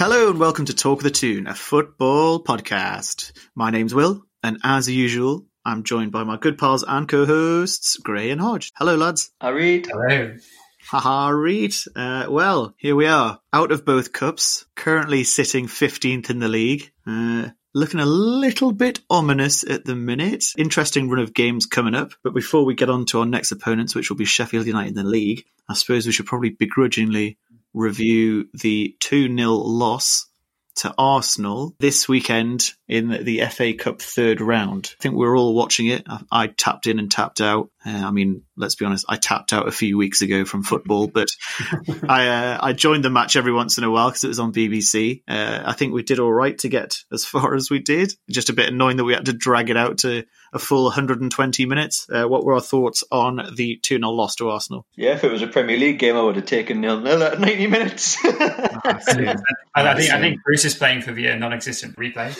Hello and welcome to Talk of the Toon, a football podcast. My name's Will, and as usual, I'm joined by my good pals and co-hosts, Gray and Hodge. Hello, lads. I read. Hello. Haha, Reed. Uh, well, here we are, out of both cups, currently sitting 15th in the league. Uh, looking a little bit ominous at the minute. Interesting run of games coming up. But before we get on to our next opponents, which will be Sheffield United in the league, I suppose we should probably begrudgingly review the 2 0 loss to Arsenal this weekend in the FA Cup third round. I think we are all watching it. I, I tapped in and tapped out. Uh, I mean, let's be honest, I tapped out a few weeks ago from football, but I uh, I joined the match every once in a while because it was on BBC. Uh, I think we did all right to get as far as we did. Just a bit annoying that we had to drag it out to a full 120 minutes. Uh, what were our thoughts on the 2 0 loss to Arsenal? Yeah, if it was a Premier League game, I would have taken nil nil at 90 minutes. I, I think I think Bruce is playing for the uh, non-existent replay.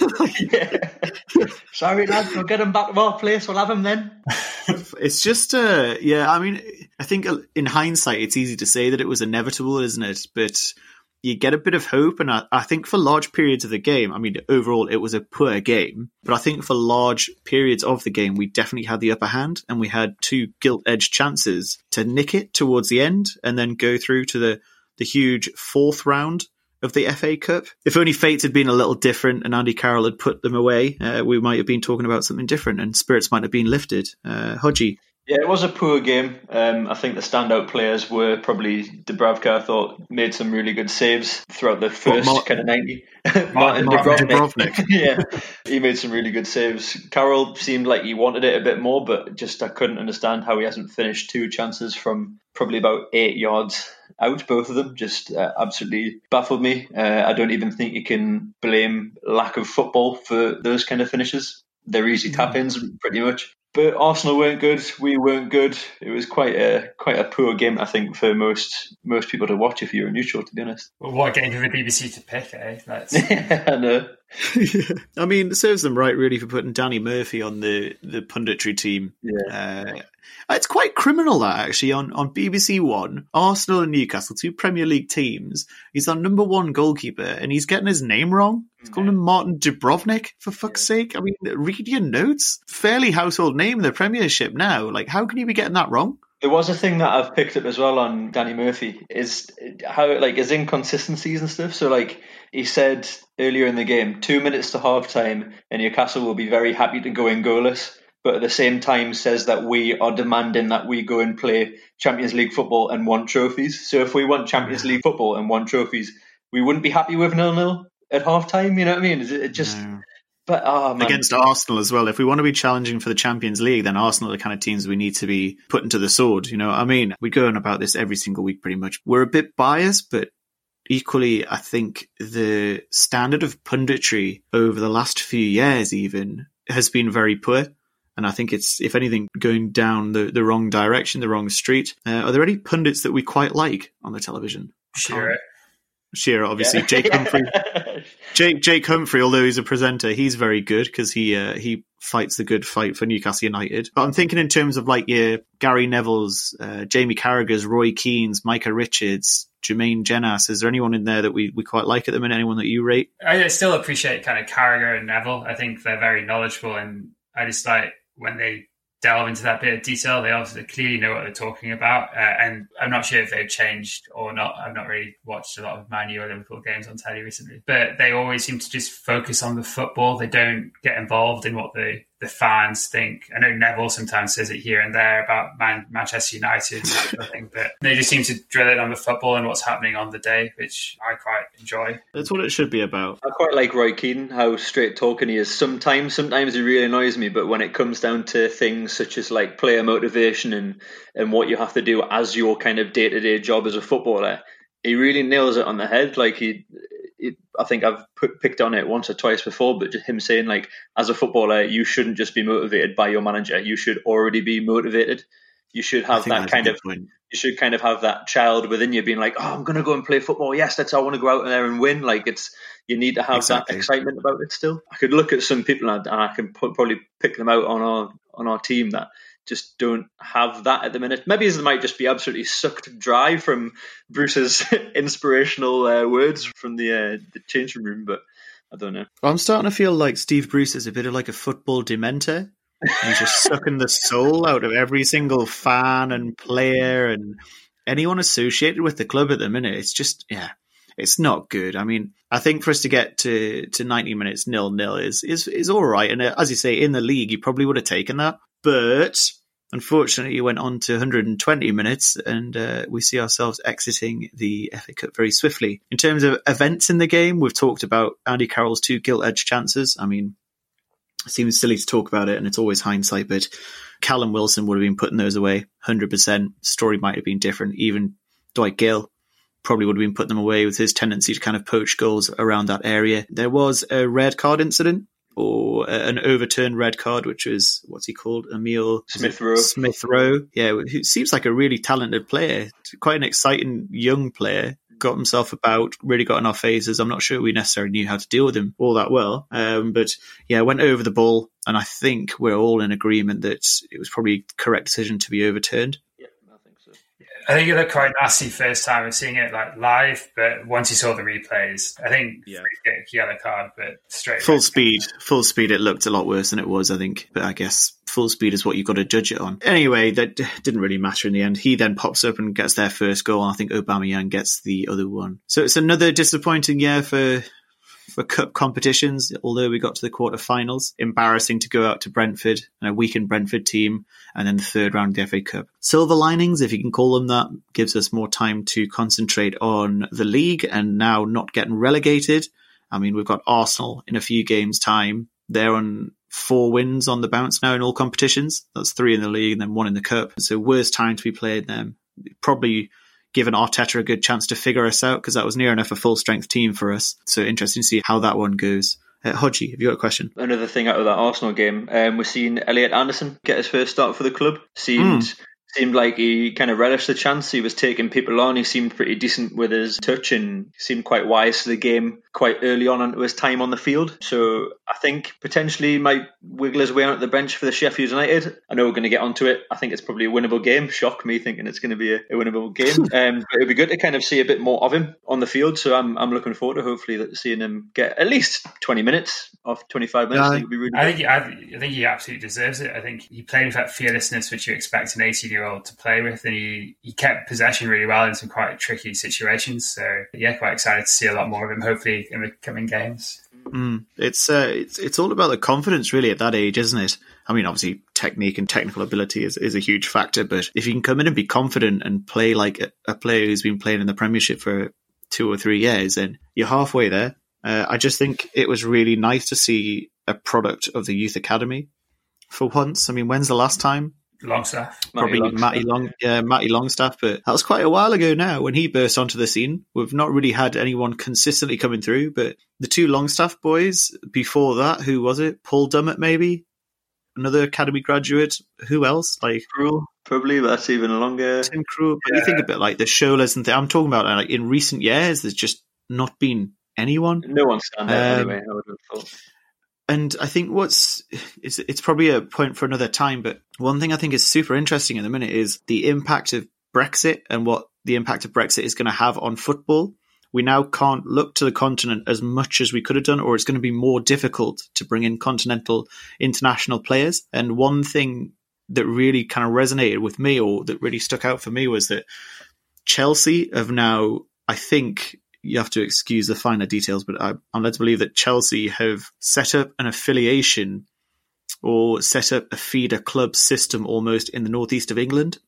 yeah. Sorry, lads, we'll get him back to our place. We'll have him then. It's just, uh, yeah, I mean, I think in hindsight, it's easy to say that it was inevitable, isn't it? But you get a bit of hope. And I, I, think for large periods of the game, I mean, overall, it was a poor game. But I think for large periods of the game, we definitely had the upper hand and we had two gilt edged chances to nick it towards the end and then go through to the, the huge fourth round of the FA Cup. If only fates had been a little different and Andy Carroll had put them away, uh, we might have been talking about something different and spirits might have been lifted. Uh, Hodgie, yeah, it was a poor game. Um, I think the standout players were probably Dubravka. I thought made some really good saves throughout the first Mar- kind of ninety. Martin Dubrovnik. yeah, he made some really good saves. Carroll seemed like he wanted it a bit more, but just I couldn't understand how he hasn't finished two chances from probably about eight yards out. Both of them just uh, absolutely baffled me. Uh, I don't even think you can blame lack of football for those kind of finishes. They're easy tap ins, pretty much. But Arsenal weren't good. We weren't good. It was quite a quite a poor game, I think, for most most people to watch if you're a neutral. To be honest. Well, what game for the BBC to pick? Eh? That's... I know. I mean, it serves them right, really, for putting Danny Murphy on the, the punditry team. Yeah. Uh, it's quite criminal that actually on, on BBC One, Arsenal and Newcastle, two Premier League teams. He's our number one goalkeeper, and he's getting his name wrong. He's calling him Martin Dubrovnik for fuck's yeah. sake. I mean, read your notes. Fairly household name in the Premiership now. Like, how can you be getting that wrong? There was a thing that I've picked up as well on Danny Murphy is how like his inconsistencies and stuff. So like he said earlier in the game, two minutes to half time, and Newcastle will be very happy to go in goalless. But at the same time, says that we are demanding that we go and play Champions League football and want trophies. So if we want Champions League football and want trophies, we wouldn't be happy with nil nil at half time. You know what I mean? It just. No. But oh, man. against Arsenal as well. If we want to be challenging for the Champions League, then Arsenal are the kind of teams we need to be putting to the sword. You know, what I mean, we go on about this every single week, pretty much. We're a bit biased, but equally, I think the standard of punditry over the last few years, even, has been very poor. And I think it's, if anything, going down the, the wrong direction, the wrong street. Uh, are there any pundits that we quite like on the television? Sure. Shearer, obviously. Jake Humphrey. Jake Jake Humphrey, although he's a presenter, he's very good because he uh, he fights the good fight for Newcastle United. But I'm thinking in terms of like your Gary Neville's, uh, Jamie Carragher's, Roy Keane's, Micah Richards, Jermaine Jenas. Is there anyone in there that we, we quite like at the minute? Anyone that you rate? I still appreciate kind of Carragher and Neville. I think they're very knowledgeable, and I just like when they delve into that bit of detail. They obviously clearly know what they're talking about, uh, and I'm not sure if they've changed or not. I've not really watched a lot of Man U or Liverpool games on telly recently, but they always seem to just focus on the football. They don't get involved in what the the fans think. I know Neville sometimes says it here and there about Man- Manchester United, thing, but they just seem to drill it on the football and what's happening on the day, which I quite enjoy. That's what it should be about. I quite like Roy Keane, how straight talking he is. Sometimes, sometimes he really annoys me, but when it comes down to things such as like player motivation and and what you have to do as your kind of day to day job as a footballer, he really nails it on the head. Like he it, I think I've put, picked on it once or twice before, but just him saying like, as a footballer, you shouldn't just be motivated by your manager. You should already be motivated. You should have that kind of. Point. You should kind of have that child within you being like, oh, I'm going to go and play football. Yes, that's I want to go out there and win. Like it's you need to have exactly. that excitement about it still. I could look at some people and I, can probably pick them out on our on our team that just don't have that at the minute. Maybe they might just be absolutely sucked dry from Bruce's inspirational uh, words from the uh, the changing room, but I don't know. I'm starting to feel like Steve Bruce is a bit of like a football dementor. He's just sucking the soul out of every single fan and player and anyone associated with the club at the minute. It's just yeah, it's not good. I mean, I think for us to get to, to 90 minutes nil nil is, is, is all right. And uh, as you say, in the league, you probably would have taken that. But Unfortunately, it went on to 120 minutes, and uh, we see ourselves exiting the FA Cup very swiftly. In terms of events in the game, we've talked about Andy Carroll's two gilt edge chances. I mean, it seems silly to talk about it, and it's always hindsight, but Callum Wilson would have been putting those away 100%. Story might have been different. Even Dwight Gayle probably would have been putting them away with his tendency to kind of poach goals around that area. There was a red card incident or an overturned red card, which was what's he called, Emile Smith Rowe. Smith Rowe, yeah, who seems like a really talented player, quite an exciting young player. Got himself about, really got in our phases. I'm not sure we necessarily knew how to deal with him all that well, um, but yeah, went over the ball, and I think we're all in agreement that it was probably correct decision to be overturned. I think it looked quite nasty first time of seeing it like live, but once you saw the replays, I think yeah, yellow card, but straight full speed, full speed. It looked a lot worse than it was, I think. But I guess full speed is what you've got to judge it on. Anyway, that didn't really matter in the end. He then pops up and gets their first goal, and I think Aubameyang gets the other one. So it's another disappointing year for for cup competitions, although we got to the quarterfinals. Embarrassing to go out to Brentford and a weakened Brentford team, and then the third round of the FA Cup. Silver linings, if you can call them that, gives us more time to concentrate on the league and now not getting relegated. I mean, we've got Arsenal in a few games' time. They're on four wins on the bounce now in all competitions. That's three in the league and then one in the cup. So worst time to be playing them. Probably given Arteta a good chance to figure us out because that was near enough a full strength team for us. So interesting to see how that one goes. Uh, Hodgie, have you got a question? Another thing out of that Arsenal game, um, we're seeing Elliot Anderson get his first start for the club. Seemed mm seemed like he kind of relished the chance. He was taking people on. He seemed pretty decent with his touch and seemed quite wise to the game quite early on into his time on the field. So I think potentially might wiggle his way out the bench for the Sheffield United. I know we're going to get onto it. I think it's probably a winnable game. Shock me thinking it's going to be a, a winnable game. um, but it'd be good to kind of see a bit more of him on the field. So I'm, I'm looking forward to hopefully seeing him get at least 20 minutes off 25 minutes. Yeah, I, think really I, think he, I, I think he absolutely deserves it. I think he played with that fearlessness which you expect an 18 year old to play with, and he, he kept possession really well in some quite tricky situations. So yeah, quite excited to see a lot more of him. Hopefully in the coming games. Mm, it's uh, it's it's all about the confidence really at that age, isn't it? I mean, obviously technique and technical ability is, is a huge factor, but if you can come in and be confident and play like a, a player who's been playing in the Premiership for two or three years, then you're halfway there. Uh, I just think it was really nice to see a product of the youth academy for once. I mean, when's the last time Longstaff. Probably Matty, Matty Long, yeah, Matty Longstaff, but that was quite a while ago now when he burst onto the scene. We've not really had anyone consistently coming through, but the two Longstaff boys before that, who was it? Paul Dummett, maybe another academy graduate. Who else? Like Krul, probably. But that's even longer. Tim Krul. But yeah. you think a bit like the Sholas and th- I'm talking about like in recent years. There's just not been anyone. No one stand out Um, anyway. I would have thought. And I think what's it's, it's probably a point for another time, but one thing I think is super interesting at the minute is the impact of Brexit and what the impact of Brexit is going to have on football. We now can't look to the continent as much as we could have done, or it's going to be more difficult to bring in continental international players. And one thing that really kind of resonated with me, or that really stuck out for me, was that Chelsea have now, I think, you have to excuse the finer details, but I, I'm led to believe that Chelsea have set up an affiliation or set up a feeder club system almost in the northeast of England,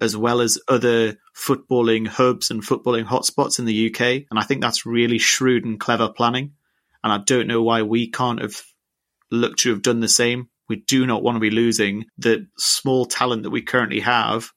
as well as other footballing hubs and footballing hotspots in the UK. And I think that's really shrewd and clever planning. And I don't know why we can't have looked to have done the same. We do not want to be losing the small talent that we currently have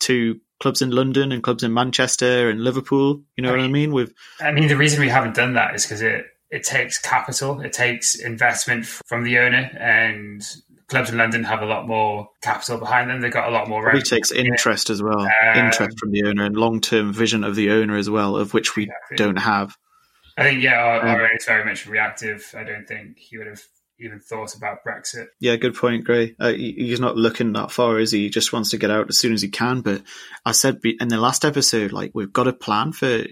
to clubs in London and clubs in Manchester and Liverpool. You know I what I mean- mean? With I mean, the reason we haven't done that is because it, it takes capital, it takes investment from the owner, and clubs in London have a lot more capital behind them. They've got a lot more revenue. takes interest as well, Um, interest from the owner and long term vision of the owner as well, of which we Exactly. don't have. I think, yeah, our, Um, our owner is very much reactive. I don't think he would have even thought about Brexit. Yeah, good point, Gray. Uh, he's not looking that far, is he? He just wants to get out as soon as he can. But I said in the last episode, like we've got a plan for.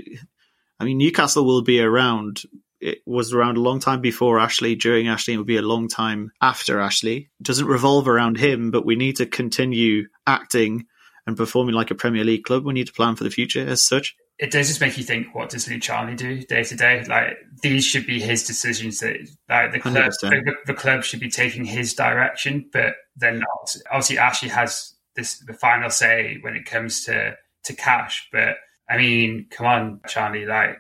I mean, Newcastle will be around. It was around a long time before Ashley, during Ashley, and will be a long time after Ashley. It doesn't revolve around him, but we need to continue acting and performing like a Premier League club. We need to plan for the future as such. It does just make you think, what does Lee Charnley do day to day? Like these should be his decisions. That like the club, the, the club should be taking his direction, but they're not. Obviously, Ashley has this the final say when it comes to to cash. But I mean, come on, Charnley. Like,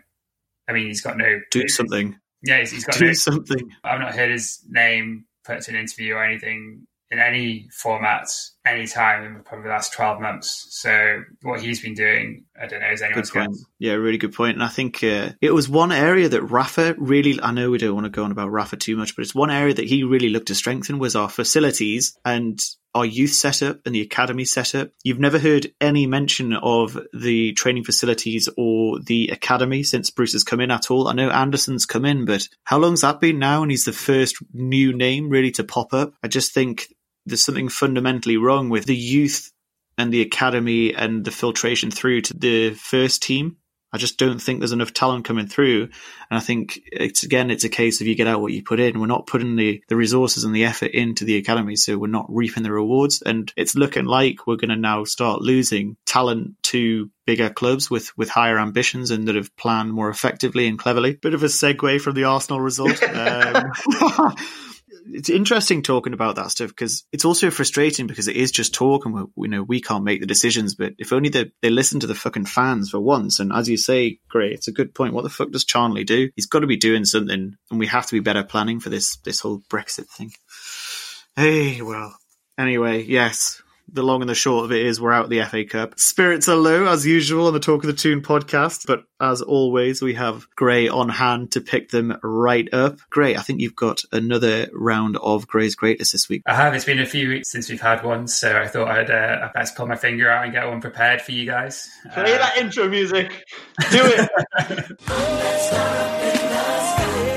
I mean, he's got no Do something. Yeah, he's, he's got Do no something. I've not heard his name put to an interview or anything in any format any time in probably the last 12 months. So what he's been doing, I don't know, is Good anyone's point. guess. Yeah, really good point. And I think uh, it was one area that Rafa really, I know we don't want to go on about Rafa too much, but it's one area that he really looked to strengthen was our facilities and our youth setup and the academy setup. You've never heard any mention of the training facilities or the academy since Bruce has come in at all. I know Anderson's come in, but how long's that been now? And he's the first new name really to pop up. I just think there's something fundamentally wrong with the youth and the academy and the filtration through to the first team. I just don't think there's enough talent coming through. And I think it's again, it's a case of you get out what you put in. We're not putting the, the resources and the effort into the academy, so we're not reaping the rewards. And it's looking like we're going to now start losing talent to bigger clubs with, with higher ambitions and that have planned more effectively and cleverly. Bit of a segue from the Arsenal result. Um, it's interesting talking about that stuff because it's also frustrating because it is just talk and we, we know we can't make the decisions. But if only they, they listen to the fucking fans for once. And as you say, great, it's a good point. What the fuck does Charnley do? He's got to be doing something, and we have to be better planning for this this whole Brexit thing. Hey, well, anyway, yes. The long and the short of it is we're out of the FA Cup. Spirits are low as usual on the Talk of the Toon podcast, but as always, we have Gray on hand to pick them right up. Gray, I think you've got another round of Gray's greatest this week. I have. It's been a few weeks since we've had one, so I thought I'd uh, I'd best pull my finger out and get one prepared for you guys. Play Uh, that intro music. Do it.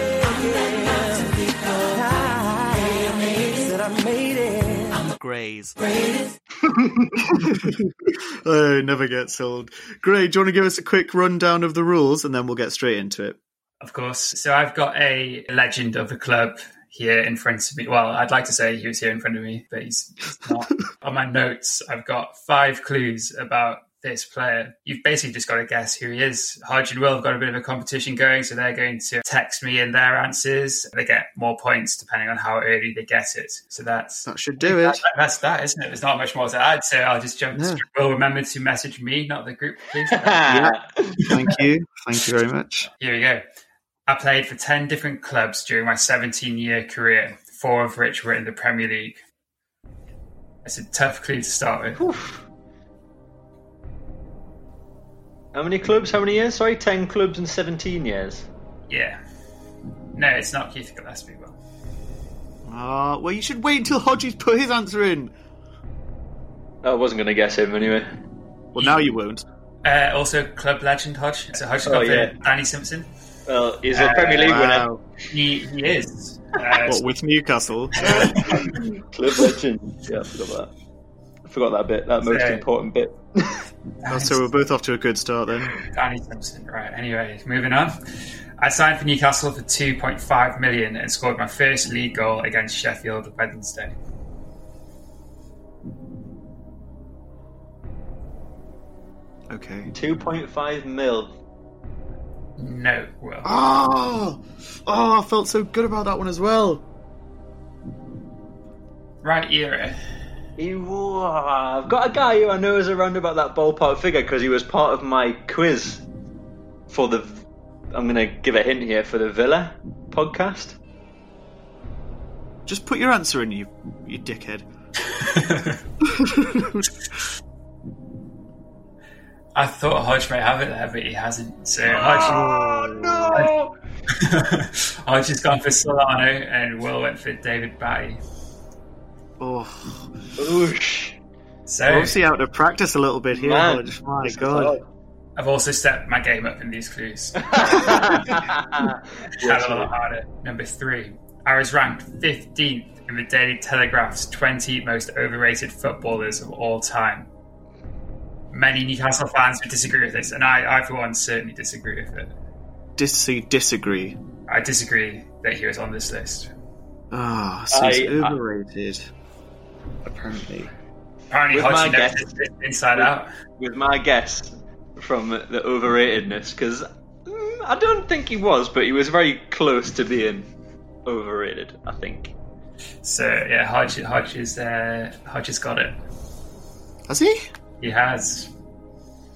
Gray's. oh, never gets old. Gray, do you want to give us a quick rundown of the rules and then we'll get straight into it? Of course. So I've got a legend of the club here in front of me. Well, I'd like to say he was here in front of me, but he's, he's not. On my notes, I've got five clues about this player. You've basically just got to guess who he is. Hodge and Will have got a bit of a competition going, so they're going to text me in their answers. They get more points depending on how early they get it. So that's That should do it. that- that's that, isn't it? There's not much more to add, so I'll just jump. Yeah. Will remember to message me, not the group, please. Thank you. Thank you very much. Here we go. I played for 10 different clubs during my 17 year career, four of which were in the Premier League. It's a tough clue to start with. How many clubs? How many years? Sorry, 10 clubs in 17 years. Yeah. No, it's not Keith Gillespie. Well, Ah, well, you should wait until Hodges put his answer in. I wasn't going to guess him anyway. Well, now you won't. Uh, also, club legend Hodge. So Hodge Oh, got yeah. Danny Simpson. Well, he's a Uh, Premier League Wow. He, he is. Uh, What with Newcastle? Club legend. Yeah, I forgot that. I forgot that bit. That most Yeah. important bit. So we're both off to a good start then. Danny Simpson. Right. Anyway, moving on. I signed for Newcastle for 2.5 million and scored my first league goal against Sheffield Wednesday. Okay. 2.5 mil. No, Will. Oh, ah! oh, ah, I felt so good about that one as well. Right era. Ew, I've got a guy who I know is around about that ballpark figure because he was part of my quiz for the. I'm going to give a hint here for the Villa podcast. Just put your answer in, you, you dickhead. I thought Hodge might have it there, but he hasn't. So Hodge, oh, no! Hodge has gone for Solano and Will went for David Batty. Oh, Oosh. So we're obviously out of practice a little bit here. Man. Hodge. My God. I've also stepped my game up in these clues. Had a lot harder. Number three, I was ranked 15th in the Daily Telegraph's 20 most overrated footballers of all time. Many Newcastle fans would disagree with this, and I, I for one, certainly disagree with it. Dis- disagree. I disagree that he was on this list. Ah, so he's I- I- overrated. Apparently. Apparently, With my guess- this inside out. With my guess from the overratedness, because I don't think he was, but he was very close to being overrated, I think. So yeah, Hodge, Hodge is uh, Hodge has got it. Has he? He has.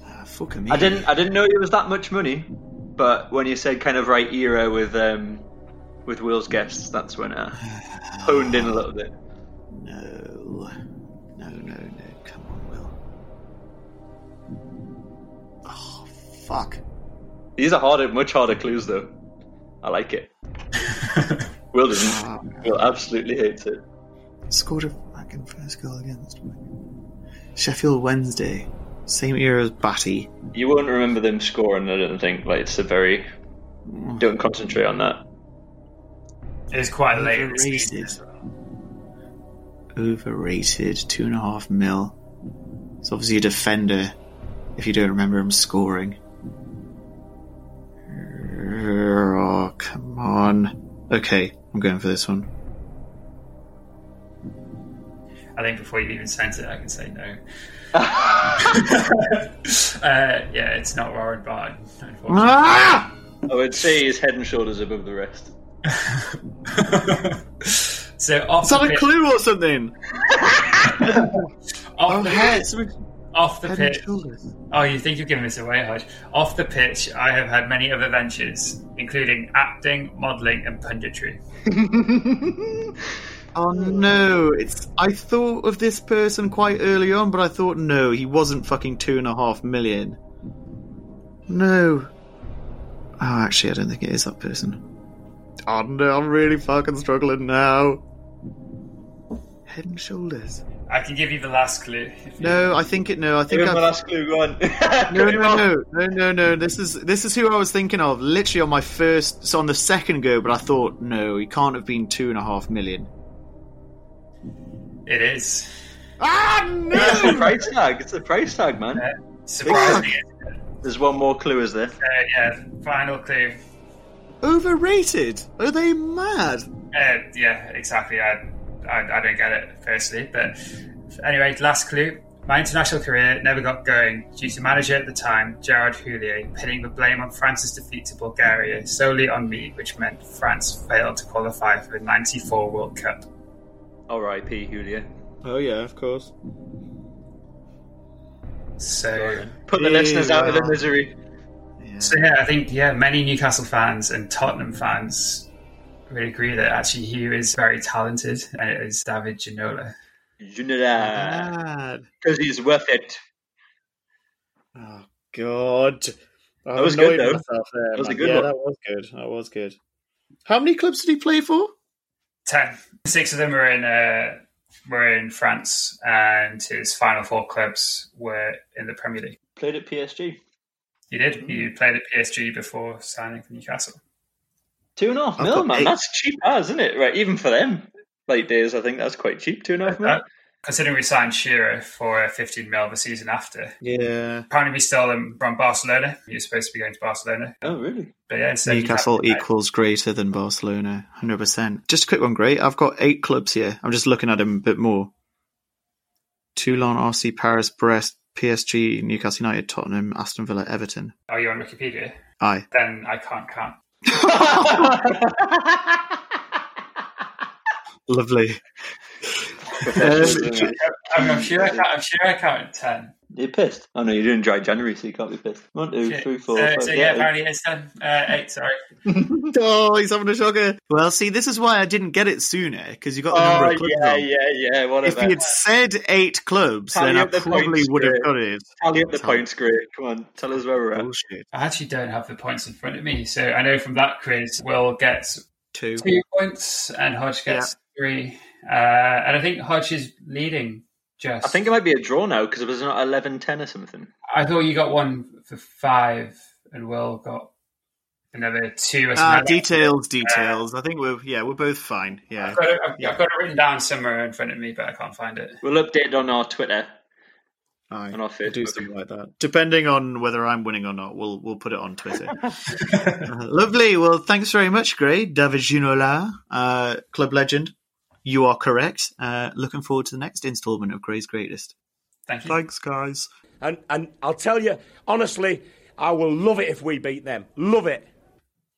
Ah, fuck me. I didn't I didn't know he was that much money, but when you said kind of right era with um with Will's guests, that's when I honed in a little bit. No. No, no, no. Come on, Will. Oh, fuck. These are harder, much harder clues though. I like it. Will doesn't. Ah, Will absolutely hates it. scored a fucking first goal against Sheffield Wednesday. Same era as Batty. You won't remember them scoring. I don't think. Like it's a very. Don't concentrate on that. It's quite late. in the season Overrated. As well. Overrated. Two and a half mil. It's obviously a defender. If you don't remember him scoring. Oh, come on. Okay, I'm going for this one. I think before you even sent it, I can say no. uh, yeah, it's not Warren Barton, unfortunately. Ah! I would say he's head and shoulders above the rest. so off Is that a clue or something? off, Oh, the, head. off the Head pitch. Oh, you think you're giving this away, Hodge? Off the pitch, I have had many other ventures, including acting, modelling, and punditry. Oh no, it's. I thought of this person quite early on, but I thought no, he wasn't fucking two and a half million. No. Oh, actually, I don't think it is that person. Oh no, I'm really fucking struggling now. Head and shoulders. I can give you the last clue. No, I think it. No, I think Give him I. the last clue. Go on. No, no, no, no, no, no. This is this is who I was thinking of. Literally on my first, so on the second go, but I thought no, he can't have been two and a half million. It is. Ah no! It's the price tag. It's the price tag, man. Surprising. There's one more clue, is there? Uh, yeah, final clue. Overrated? Are they mad? Uh, yeah, exactly. I, I, I don't get it personally, but anyway, last clue. My international career never got going due to manager at the time, Gerard Houllier, pinning the blame on France's defeat to Bulgaria solely on me, which meant France failed to qualify for the '94 World Cup. R.I.P. Julia. Oh yeah, of course. So, Put the listeners out of the Yeah. misery. Yeah. so yeah, I think yeah, many Newcastle fans and Tottenham fans would agree that actually he is very talented, and it is David Ginola. Julia. Mad. Because he's worth it. Oh god. I That was good, annoyed though. myself there, That was a good yeah, one. that was good. That was good. How many clubs did he play for? Ten. Six of them are in uh, were in France, and his final four clubs were in the Premier League. Played at PSG. He did. He played at PSG before signing for Newcastle. Two and a half I've mil, man. eight. That's cheap as, isn't it? Right, even for them late days, I think that's quite cheap. Two and a half mil. Uh, considering we signed Shearer for 15 mil the season after. Yeah. Apparently, we stole him from Barcelona. He was supposed to be going to Barcelona. Oh, really? But yeah, instead Newcastle happened- equals greater than Barcelona, 100%. Just a quick one, great. I've got eight clubs here. I'm just looking at them a bit more. Toulon, RC, Paris, Brest, PSG, Newcastle United, Tottenham, Aston Villa, Everton. Are you on Wikipedia? Aye. Then I can't count. Lovely. Professionalism. Um, I'm, I'm sure I count, I'm sure I counted 10. You're pissed. Oh no, you're doing dry January, so you can't be pissed. One, two, Shit. three, four, so, five. so yeah, yeah, apparently it's 10. Uh, 8, sorry. oh, he's having a shocker. Well, see, this is why I didn't get it sooner, because you got the number Oh of clubs yeah, wrong. yeah, yeah. If he had said eight clubs, Tally then I the probably would have got it. Tally up the Tally. points, great. Come on, tell us where we're at. Bullshit. I actually don't have the points in front of me. So I know from that quiz, Will gets Two. two points and Hodge gets three. Uh, and I think Hodge is leading just. I think it might be a draw now because it was not 11-10 or something. I thought you got one for five and Will got another two or something. Ah, like that. details, details. I think we're yeah, we're both fine. Yeah. I've got, it, I've, I've got it written down somewhere in front of me, but I can't find it. We'll update on our Twitter. Aye, on our we'll do something like that. Depending on whether I'm winning or not, we'll we'll put it on Twitter. Uh, lovely. Well, thanks very much, Gray. David Ginola, uh, club legend. You are correct. Uh, looking forward to the next instalment of Gray's Greatest. Thank you. Thanks, guys. And and I'll tell you honestly, I will love it if we beat them. Love it.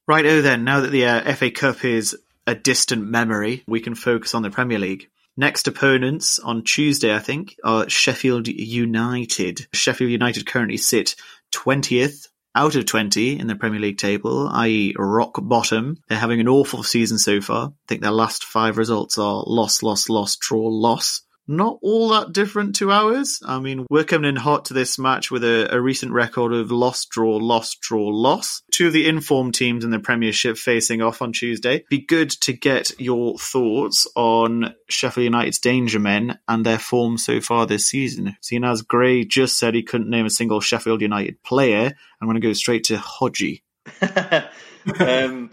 Right, oh then, now that the uh, FA Cup is a distant memory, we can focus on the Premier League. Next opponents on Tuesday, I think, are Sheffield United. Sheffield United currently sit 20th out of 20 in the Premier League table, i.e. rock bottom. They're having an awful season so far. I think their last five results are loss, loss, loss, draw, loss. Not all that different to ours. I mean, we're coming in hot to this match with a, a recent record of loss, draw, loss, draw, loss. Two of the informed teams in the Premiership facing off on Tuesday. Be good to get your thoughts on Sheffield United's danger men and their form so far this season. Seeing as Gray just said he couldn't name a single Sheffield United player, I'm going to go straight to Hodgie. um,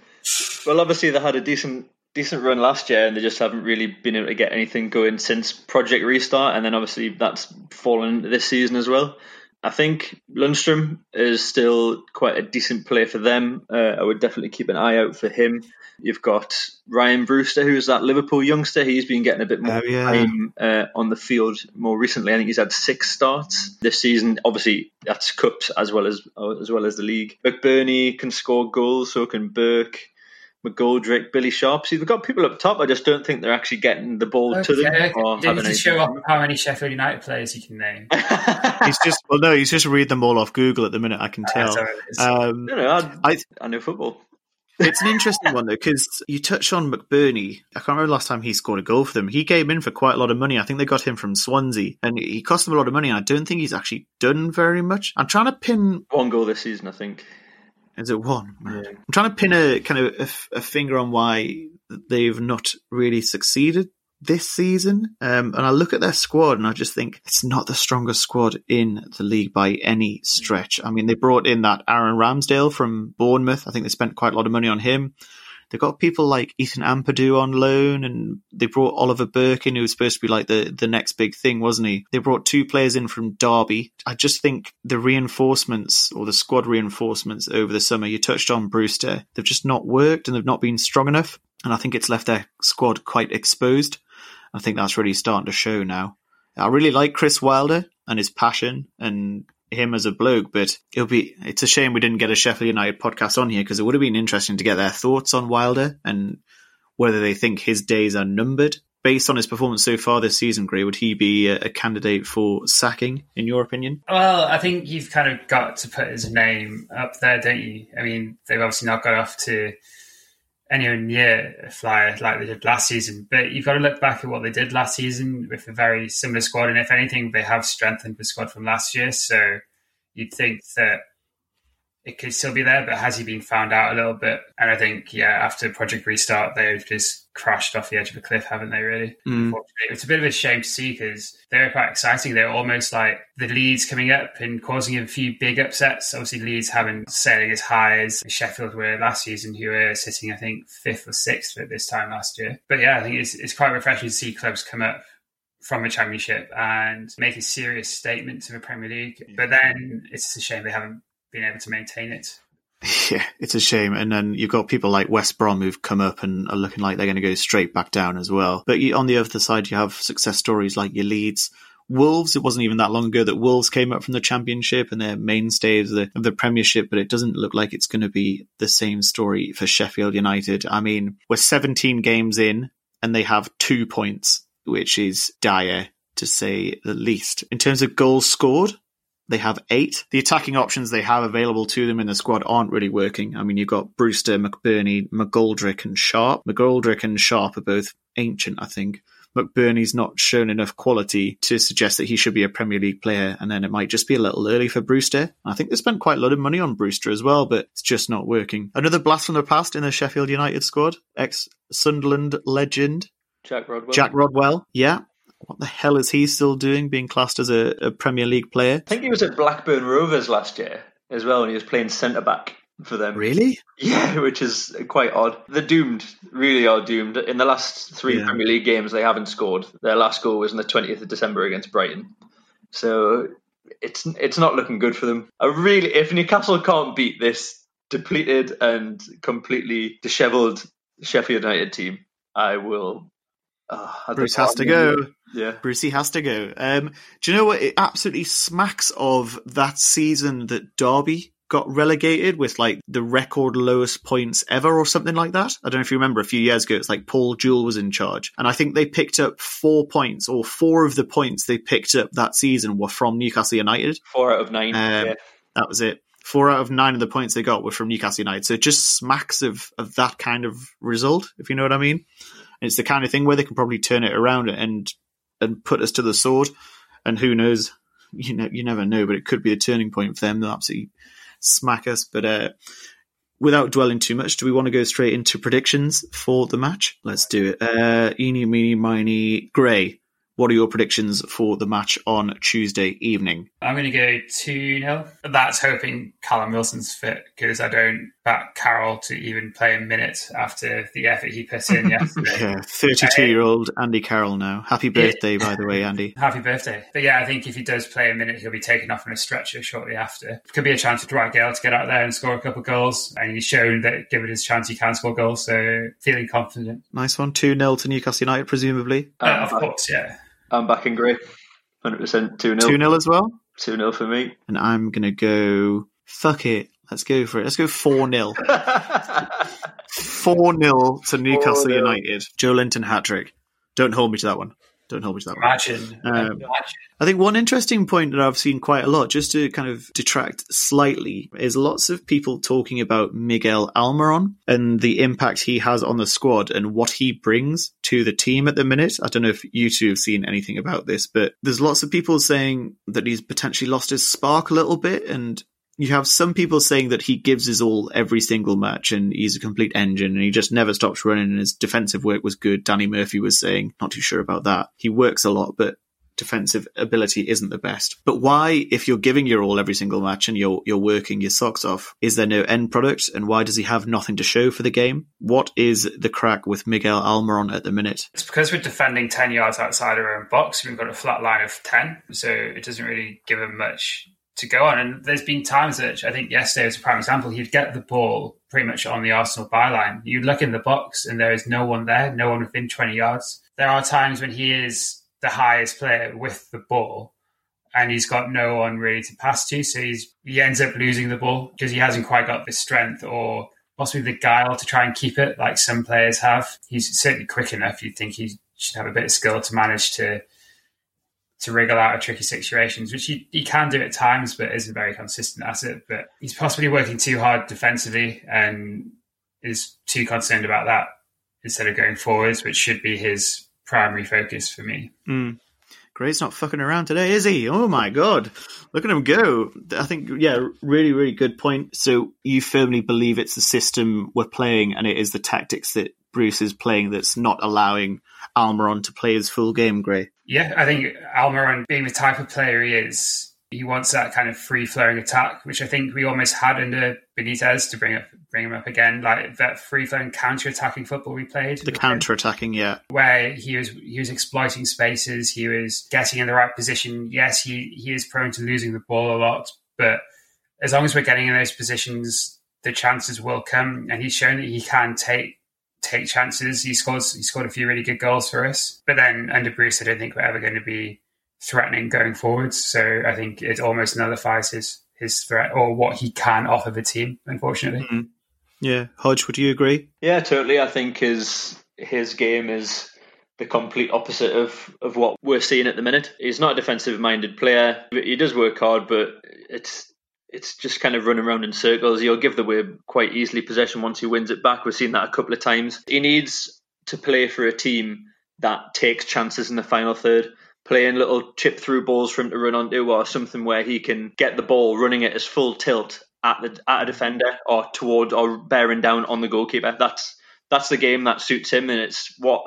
well, obviously they had a decent decent run last year, and they just haven't really been able to get anything going since Project Restart. And then obviously that's fallen this season as well. I think Lundstram is still quite a decent player for them. Uh, I would definitely keep an eye out for him. You've got Ryan Brewster, who's that Liverpool youngster. He's been getting a bit more Oh, yeah. time uh, on the field more recently. I think he's had six starts this season. Obviously, that's cups as well as as well as the league. McBurnie can score goals, so can Burke. McGoldrick, Billy Sharp. See, they've got people up top. I just don't think they're actually getting the ball to them. Okay, or Did having you any- show off how many Sheffield United players you can name? He's just, well, no, he's just read them all off Google at the minute, I can tell. That's how it is. Um, no, no, I, I, I know football. It's an interesting one though because you touch on McBurnie. I can't remember the last time he scored a goal for them. He came in for quite a lot of money. I think they got him from Swansea, and he cost them a lot of money. And I don't think he's actually done very much. I'm trying to pin. One goal this season, I think. Is it one? I'm trying to pin a kind of a finger on why they've not really succeeded this season. Um, and I look at their squad and I just think it's not the strongest squad in the league by any stretch. I mean, they brought in that Aaron Ramsdale from Bournemouth. I think they spent quite a lot of money on him. They've got people like Ethan Ampadu on loan, and they brought Oliver Burke in, who was supposed to be like the, the next big thing, wasn't he? They brought two players in from Derby. I just think the reinforcements or the squad reinforcements over the summer, you touched on Brewster, they've just not worked and they've not been strong enough. And I think it's left their squad quite exposed. I think that's really starting to show now. I really like Chris Wilder and his passion and him as a bloke, but it'll be it's a shame we didn't get a Sheffield United podcast on here because it would have been interesting to get their thoughts on Wilder and whether they think his days are numbered. Based on his performance so far this season, Gray, would he be a, a candidate for sacking, in your opinion? Well, I think you've kind of got to put his name up there, don't you? I mean, they've obviously not got off to anywhere near a flyer like they did last season, but you've got to look back at what they did last season with a very similar squad, and if anything, they have strengthened the squad from last year. So you'd think that it could still be there, but has he been found out a little bit? And I think, yeah, after Project Restart, they've just crashed off the edge of a cliff, haven't they, really? Mm. It's a bit of a shame to see because they were quite exciting. They were almost like the Leeds coming up and causing a few big upsets. Obviously, Leeds haven't sailing as high as Sheffield were last season, who were sitting, I think, fifth or sixth at this time last year. But yeah, I think it's, it's quite refreshing to see clubs come up from a championship and make a serious statement to the Premier League. But then it's a shame they haven't been able to maintain it. Yeah, it's a shame. And then you've got people like West Brom who've come up and are looking like they're going to go straight back down as well. But you, on the other side, you have success stories like your Leeds. Wolves, it wasn't even that long ago that Wolves came up from the Championship and they're mainstays of the, of the Premiership, but it doesn't look like it's going to be the same story for Sheffield United. I mean, we're 17 games in and they have two points, which is dire to say the least. In terms of goals scored, they have eight. The attacking options they have available to them in the squad aren't really working. I mean, you've got Brewster, McBurnie, McGoldrick, and Sharp. McGoldrick and Sharp are both ancient, I think. McBurnie's not shown enough quality to suggest that he should be a Premier League player, and then it might just be a little early for Brewster. I think they spent quite a lot of money on Brewster as well, but it's just not working. Another blast from the past in the Sheffield United squad, ex Sunderland legend Jack Rodwell. Jack Rodwell. Yeah, what the hell is he still doing being classed as a, a, Premier League player? I think he was at Blackburn Rovers last year as well, and he was playing centre back for them. Really? Yeah, which is quite odd. They're doomed, really are doomed. In the last three yeah. Premier League games, they haven't scored. Their last goal was on the 20th of December against Brighton. So it's it's not looking good for them. I really, if Newcastle can't beat this depleted and completely dishevelled Sheffield United team, I will uh, Bruce has to go. Yeah. Brucey has to go. Um, do you know what? It absolutely smacks of that season that Derby got relegated with like the record lowest points ever or something like that. I don't know if you remember a few years ago, it's like Paul Jewell was in charge. And I think they picked up four points or four of the points they picked up that season were from Newcastle United. Four out of nine. Um, yeah. That was it. Four out of nine of the points they got were from Newcastle United. So it just smacks of, of that kind of result, if you know what I mean. It's the kind of thing where they can probably turn it around and and put us to the sword. And who knows? You know, you never know, but it could be a turning point for them. They'll absolutely smack us. But uh, without dwelling too much, do we want to go straight into predictions for the match? Let's do it. Uh, eeny, meeny, miny, Gray. What are your predictions for the match on Tuesday evening? I'm going to go 2 0. That's hoping Callum Wilson's fit because I don't back Carroll to even play a minute after the effort he put in yesterday. yeah, 32 year old Andy Carroll now. Happy birthday, by the way, Andy. Happy birthday. But yeah, I think if he does play a minute, he'll be taken off on a stretcher shortly after. Could be a chance for Dwight Gayle to get out there and score a couple of goals. And he's shown that given his chance, he can score goals. So feeling confident. Nice one. 2 0 to Newcastle United, presumably. Uh, of course, yeah. I'm back in grey. 100% 2 0. 2 0 as well? 2 0 for me. And I'm going to go, fuck it. Let's go for it. Let's go 4 0. 4 0 to Newcastle 4-0. United. Joelinton hat trick. Don't hold me to that one. Don't hold me to that Imagine. one. Um, I think one interesting point that I've seen quite a lot, just to kind of detract slightly, is lots of people talking about Miguel Almiron and the impact he has on the squad and what he brings to the team at the minute. I don't know if you two have seen anything about this, but there's lots of people saying that he's potentially lost his spark a little bit and you have some people saying that he gives his all every single match and he's a complete engine and he just never stops running and his defensive work was good. Danny Murphy was saying, not too sure about that. He works a lot, but defensive ability isn't the best. But why, if you're giving your all every single match and you're you're working your socks off, is there no end product? And why does he have nothing to show for the game? What is the crack with Miguel Almiron at the minute? It's because we're defending ten yards outside our own box. We've got a flat line of ten, so it doesn't really give him much to go on. And there's been times that I think yesterday was a prime example. He'd get the ball pretty much on the Arsenal byline. You'd look in the box and there is no one there, no one within 20 yards. There are times when he is the highest player with the ball and he's got no one really to pass to. So he's, he ends up losing the ball because he hasn't quite got the strength or possibly the guile to try and keep it like some players have. He's certainly quick enough. You'd think he should have a bit of skill to manage to to wriggle out of tricky situations, which he, he can do at times, but isn't very consistent at it. But he's possibly working too hard defensively and is too concerned about that instead of going forwards, which should be his primary focus for me. Mm. Gray's not fucking around today, is he? Oh my god. Look at him go. I think, yeah, really, really good point. So you firmly believe it's the system we're playing and it is the tactics that Bruce is playing that's not allowing Almiron to play his full game, Gray. Yeah, I think Almiron, being the type of player he is, he wants that kind of free flowing attack, which I think we almost had under Benitez to bring up bring him up again, like that free flowing counter attacking football we played. The counter attacking, yeah. Where he was he was exploiting spaces, he was getting in the right position. Yes, he, he is prone to losing the ball a lot, but as long as we're getting in those positions, the chances will come. And he's shown that he can take take chances. He scores he scored a few really good goals for us. But then under Bruce I don't think we're ever going to be threatening going forwards. So I think it almost nullifies his his threat or what he can offer the team. Unfortunately, mm-hmm. yeah. Hodge, would you agree? Yeah, totally. I think his his game is the complete opposite of, of what we're seeing at the minute. He's not a defensive minded player. He does work hard, but it's it's just kind of running around in circles. He'll give the way quite easily possession once he wins it back. We've seen that a couple of times. He needs to play for a team that takes chances in the final third playing little chip through balls for him to run onto or something where he can get the ball running at his full tilt at the at a defender or toward or bearing down on the goalkeeper. That's that's the game that suits him and it's what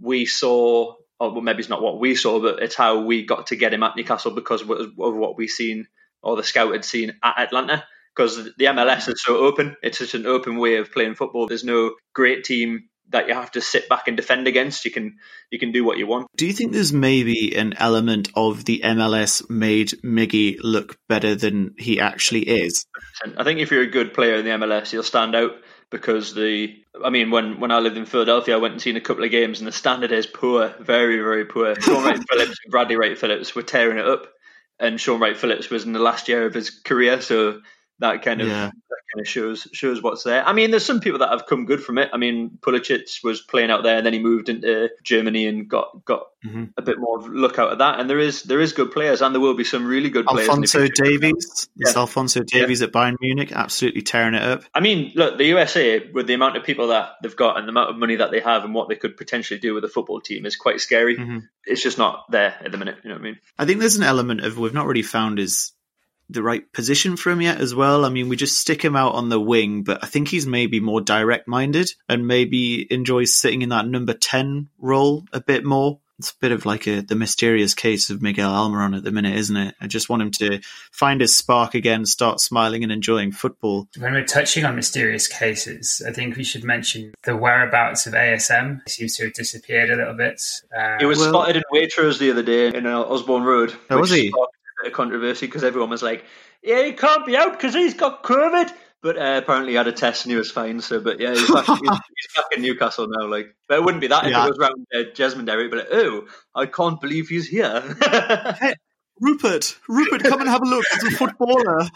we saw or maybe it's not what we saw, but it's how we got to get him at Newcastle because of what we've seen or the scout had seen at Atlanta. Because the MLS is so open, it's such an open way of playing football. There's no great team that you have to sit back and defend against. You can you can do what you want. Do you think there's maybe an element of the MLS made Miggy look better than he actually is? I think if you're a good player in the MLS, you'll stand out because the I mean when when I lived in Philadelphia, I went and seen a couple of games and the standard is poor, very very poor. Shaun Wright Phillips and Bradley Wright Phillips were tearing it up, and Shaun Wright Phillips was in the last year of his career, so that kind of yeah kind of shows shows what's there. I mean, there's some people that have come good from it. I mean, Pulisic was playing out there, and then he moved into Germany and got got mm-hmm. a bit more look out of that. And there is there is good players, and there will be some really good players. Alphonso Davies, yeah. Alphonso Davies yeah. at Bayern Munich, absolutely tearing it up. I mean, look, the USA with the amount of people that they've got and the amount of money that they have and what they could potentially do with a football team is quite scary. Mm-hmm. It's just not there at the minute. You know what I mean? I think there's an element of we've not really found is the right position for him yet as well. I mean, we just stick him out on the wing, but I think he's maybe more direct minded and maybe enjoys sitting in that number 10 role a bit more. It's a bit of like a, the mysterious case of Miguel Almiron at the minute, isn't it? I just want him to find his spark again, start smiling and enjoying football. When we're touching on mysterious cases, I think we should mention the whereabouts of ASM. He seems to have disappeared a little bit. Uh, he was well, spotted in Waitrose the other day in uh, Osborne Road. Oh, was he? Bit of controversy because everyone was like, "Yeah, he can't be out because he's got COVID." But uh, apparently, he had a test and he was fine. So, but yeah, he's back, he's, he's back in Newcastle now. Like, but it wouldn't be that if yeah. it was around uh, Jesmond Derry. But like, oh, I can't believe he's here. hey, Rupert, Rupert, come and have a look. He's a footballer.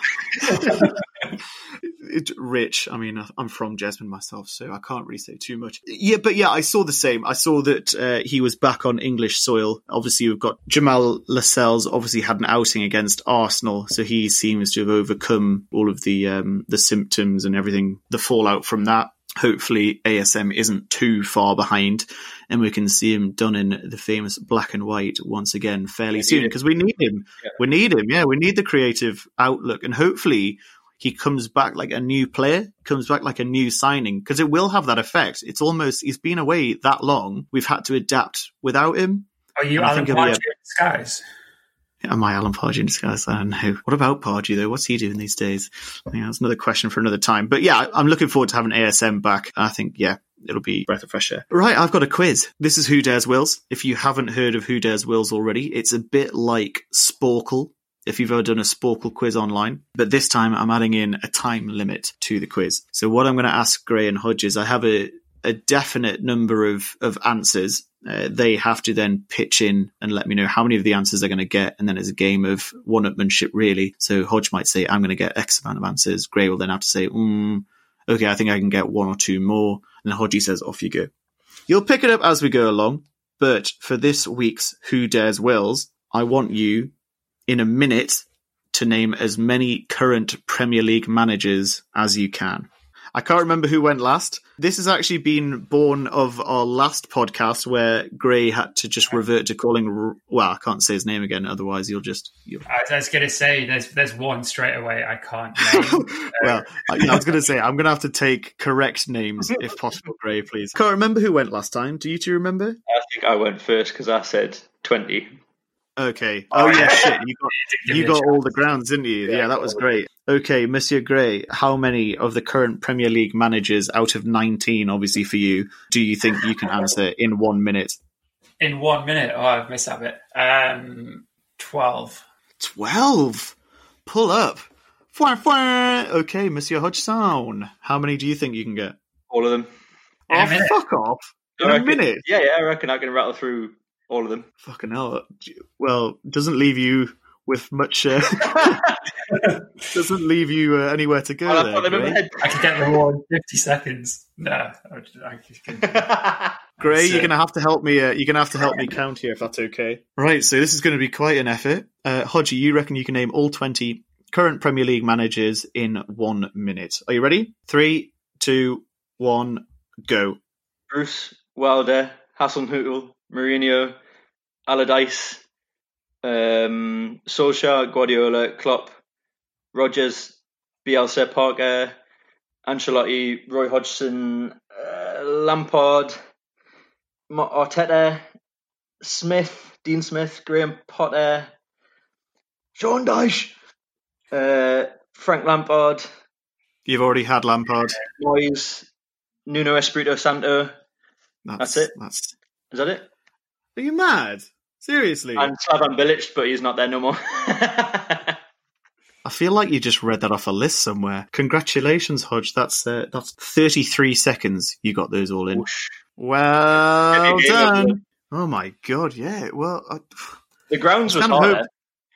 it, rich. I mean, I'm from Jesmond myself, so I can't really say too much. Yeah, but yeah, I saw the same. I saw that uh, he was back on English soil. Obviously, we've got Jamal Lascelles. Obviously, had an outing against Arsenal, so he seems to have overcome all of the um, the symptoms and everything, the fallout from that hopefully ASM isn't too far behind and we can see him done in the famous black and white once again fairly soon because we need him. Yeah. We need him. Yeah, we need the creative outlook and hopefully he comes back like a new player, comes back like a new signing, because it will have that effect. It's almost he's been away that long. We've had to adapt without him. Are you Alan Pardew in disguise? Am I Alan Pardew in disguise? I don't know. What about Pardew though? What's he doing these days? Yeah, that's another question for another time. But yeah, I'm looking forward to having ASM back. I think yeah, it'll be breath of fresh air. Right, I've got a quiz. This is Who Dares Wills. If you haven't heard of Who Dares Wills already, it's a bit like Sporcle if you've ever done a Sporcle quiz online. But this time I'm adding in a time limit to the quiz. So what I'm going to ask Gray and Hodges, I have a, a definite number of, of answers. Uh, they have to then pitch in and let me know how many of the answers they're going to get. And then it's a game of one-upmanship, really. So Hodge might say, I'm going to get X amount of answers. Gray will then have to say, mm, okay, I think I can get one or two more. And Hodge says, off you go. You'll pick it up as we go along. But for this week's Who Dares Wills, I want you in a minute to name as many current Premier League managers as you can. I can't remember who went last. This has actually been born of our last podcast where Gray had to just revert to calling. Well, I can't say his name again, otherwise you'll just. You'll... I was- going to say there's there's one straight away I can't name. well, I, yeah, I was going to say I'm going to have to take correct names if possible, Gray, please. Can't remember who went last time. Do you two remember? I think I went first because I said 20. Okay. Oh yeah, shit. You got you got all the grounds, didn't you? Yeah, that was great. Okay, Monsieur Gray, how many of the current Premier League managers out of 19, obviously for you, do you think you can answer in one minute? in one minute. Oh, I've missed that bit. Um, twelve. 12. Pull up. Fwah, fwah. Okay, Monsieur Hodgson, how many do you think you can get? All of them. In a oh, fuck off. In I a reckon- minute. Yeah, yeah, I reckon I can rattle through all of them. Fucking hell. Well, doesn't leave you with much. Uh, doesn't leave you uh, anywhere to go. Well, I've there, got them in my Gray. head. I could get the reward in fifty seconds. No, I, I Gray, you're gonna have to help me. Uh, you're gonna have to help me count here if that's okay. Right. So this is going to be quite an effort. Uh, Hodgie, you reckon you can name all twenty current Premier League managers in one minute? Are you ready? Three, two, one, go. Bruce, Wilder, Hasenhüttl, Mourinho, Allardyce, um, Solskjaer, Guardiola, Klopp, Rodgers, Bielsa, Parker, Ancelotti, Roy Hodgson, uh, Lampard, Arteta, Smith, Dean Smith, Graham Potter, Sean Dyche, uh, Frank Lampard, You've already had Lampard. Moyes, Nuno Espirito Santo. That's, That's it. That's. Is that it? Are you mad? Seriously? And Slaven Bilic, but he's not there no more. I feel like you just read that off a list somewhere. Congratulations, Hodge. That's uh, that's 33 seconds. You got those all in. Whoosh. Well Get your game up, done. Oh my god, yeah. Well, I, the grounds was was kinda hope-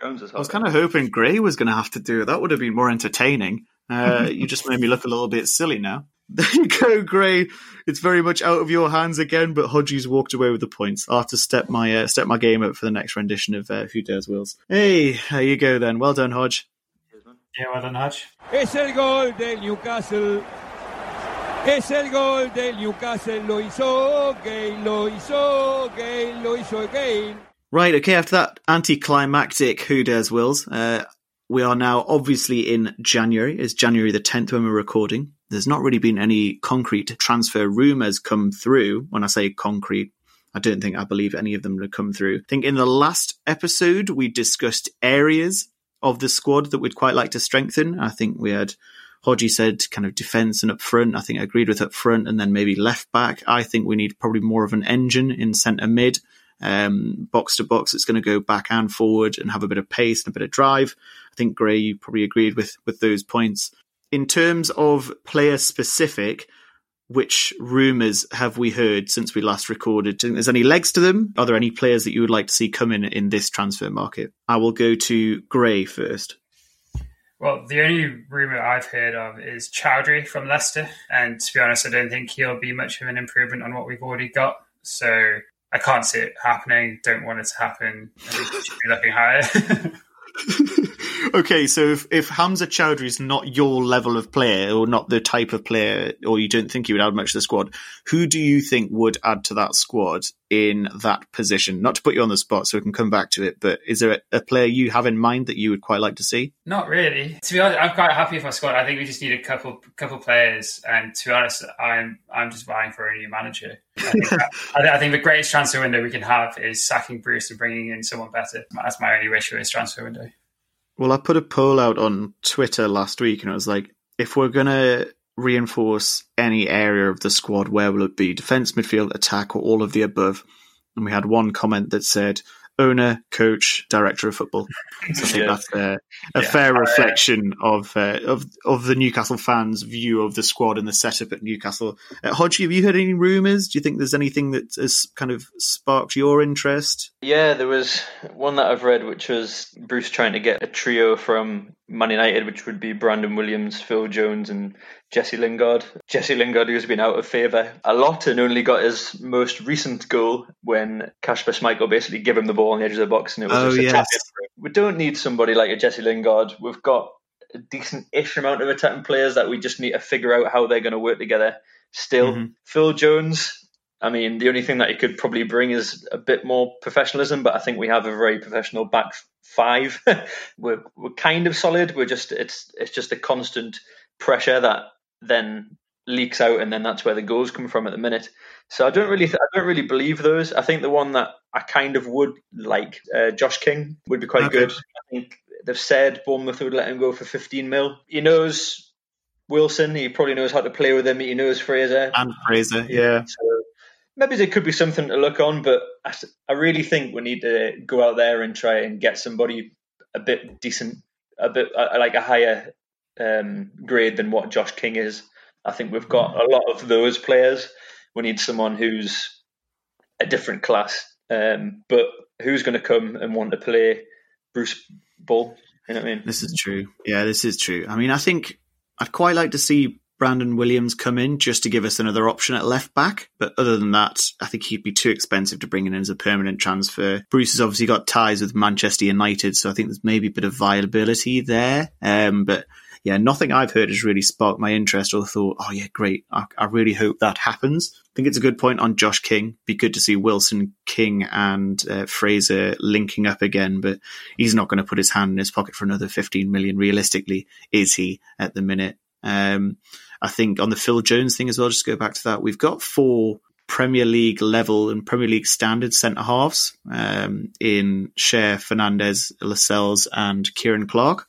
Grounds was I was kind of hoping Gray was going to have to do it. That would have been more entertaining. Uh, you just made me look a little bit silly now. There you go, Gray. It's very much out of your hands again, but Hodgie's walked away with the points. I have to step my uh, step my game up for the next rendition of uh, Who Dares Wills. Hey, there you go then. Well done, Hodge. yeah, well done, Hodge. Es el gol del Newcastle. Es el gol del Newcastle. Lo hizo Gayle, lo hizo Gayle, lo hizo Gayle. Right, okay, after that anticlimactic Who Dares Wills, uh, we are now obviously in January. It's January the 10th when we're recording. There's not really been any concrete transfer rumours come through. When I say concrete, I don't think I believe any of them have come through. I think in the last episode, we discussed areas of the squad that we'd quite like to strengthen. I think we had Hodgie said kind of defence and up front. I think I agreed with up front and then maybe left back. I think we need probably more of an engine in centre mid um, box to box It's going to go back and forward and have a bit of pace and a bit of drive. I think Gray, you probably agreed with with those points. In terms of player specific, which rumours have we heard since we last recorded? Do you think there's any legs to them? Are there any players that you would like to see come in in this transfer market? I will go to Gray first. Well, the only rumor I've heard of is Choudhury from Leicester, and to be honest, I don't think he'll be much of an improvement on what we've already got. So I can't see it happening. Don't want it to happen. I think we should be looking higher. okay, so if, if Hamza Choudhury is not your level of player or not the type of player, or you don't think he would add much to the squad, who do you think would add to that squad in that position? Not to put you on the spot so we can come back to it, but is there a, a player you have in mind that you would quite like to see? Not really. To be honest, I'm quite happy with our squad. I think we just need a couple couple players, and to be honest, I'm I'm just vying for a new manager. I think, that, I think the greatest transfer window we can have is sacking Bruce and bringing in someone better. That's my only wish for this transfer window. Well, I put a poll out on Twitter last week and it was like, if we're going to reinforce any area of the squad, where will it be? Defense, midfield, attack, or all of the above? And we had one comment that said, owner, coach, director of football. So I think Yeah. that's uh, a Yeah. fair reflection of uh, of of the Newcastle fans' view of the squad and the setup at Newcastle. Uh, Hodgie, have you heard any rumours? Do you think there's anything that has kind of sparked your interest? Yeah, there was one that I've read, which was Bruce trying to get a trio from Man United, which would be Brandon Williams, Phil Jones, and Jesse Lingard. Jesse Lingard, who's been out of favour a lot and only got his most recent goal when Kasper Schmeichel basically gave him the ball on the edge of the box, and it was Oh, just a yes. tap in. We don't need somebody like a Jesse Lingard. We've got a decent-ish amount of attacking players that we just need to figure out how they're going to work together. Still, Mm-hmm. Phil Jones. I mean, the only thing that he could probably bring is a bit more professionalism, but I think we have a very professional back five. we're we're kind of solid. We're just it's it's just a constant pressure that then leaks out, and then that's where the goals come from at the minute. So I don't really th- I don't really believe those. I think the one that I kind of would like, uh, Josh King, would be quite Okay. good. I think they've said Bournemouth would let him go for 15 mil. He knows Wilson. He probably knows how to play with him. He knows Fraser. And Fraser, yeah. So maybe there could be something to look on, but I, I really think we need to go out there and try and get somebody a bit decent, a bit uh, like a higher um, grade than what Josh King is. I think we've got a lot of those players. We need someone who's a different class, um, but who's going to come and want to play Bruce Ball? You know what I mean? This is true. Yeah, this is true. I mean, I think I'd quite like to see Brandon Williams come in just to give us another option at left back. But other than that, I think he'd be too expensive to bring in as a permanent transfer. Bruce has obviously got ties with Manchester United, so I think there's maybe a bit of viability there. Um, but yeah, nothing I've heard has really sparked my interest or thought, oh yeah, great. I, I really hope that happens. I think it's a good point on Josh King. Be good to see Wilson, King, and uh, Fraser linking up again, but he's not going to put his hand in his pocket for another 15 million. Realistically, is he at the minute? Um, I think on the Phil Jones thing as well, just go back to that, we've got four Premier League level and Premier League standard centre halves um, in Schär, Fernandez, Lascelles, and Ciaran Clark.